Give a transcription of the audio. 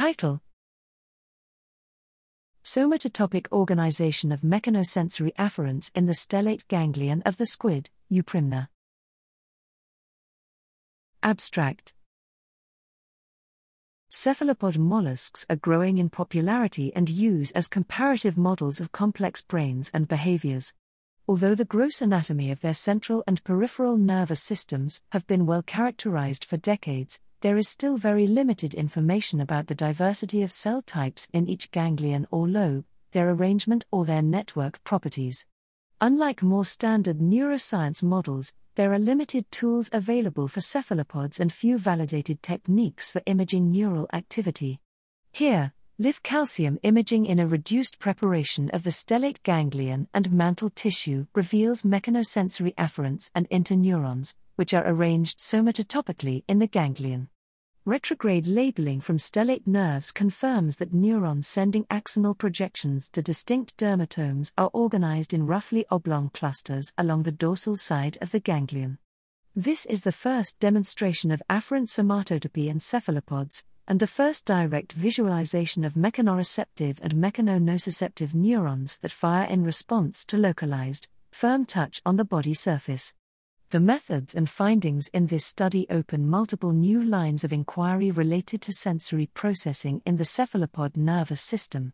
Title Somatotopic organization of mechanosensory afferents in the stellate ganglion of the squid, Euprymna. Abstract Cephalopod mollusks are growing in popularity and use as comparative models of complex brains and behaviors. Although the gross anatomy of their central and peripheral nervous systems have been well characterized for decades, there is still very limited information about the diversity of cell types in each ganglion or lobe, their arrangement, or their network properties. Unlike more standard neuroscience models, there are limited tools available for cephalopods and few validated techniques for imaging neural activity. Here, Lith calcium imaging in a reduced preparation of the stellate ganglion and mantle tissue reveals mechanosensory afferents and interneurons, which are arranged somatotopically in the ganglion. Retrograde labeling from stellate nerves confirms that neurons sending axonal projections to distinct dermatomes are organized in roughly oblong clusters along the dorsal side of the ganglion. This is the first demonstration of afferent somatotopy in cephalopods, and the first direct visualization of mechanoreceptive and mechanonociceptive neurons that fire in response to localized, firm touch on the body surface. The methods and findings in this study open multiple new lines of inquiry related to sensory processing in the cephalopod nervous system.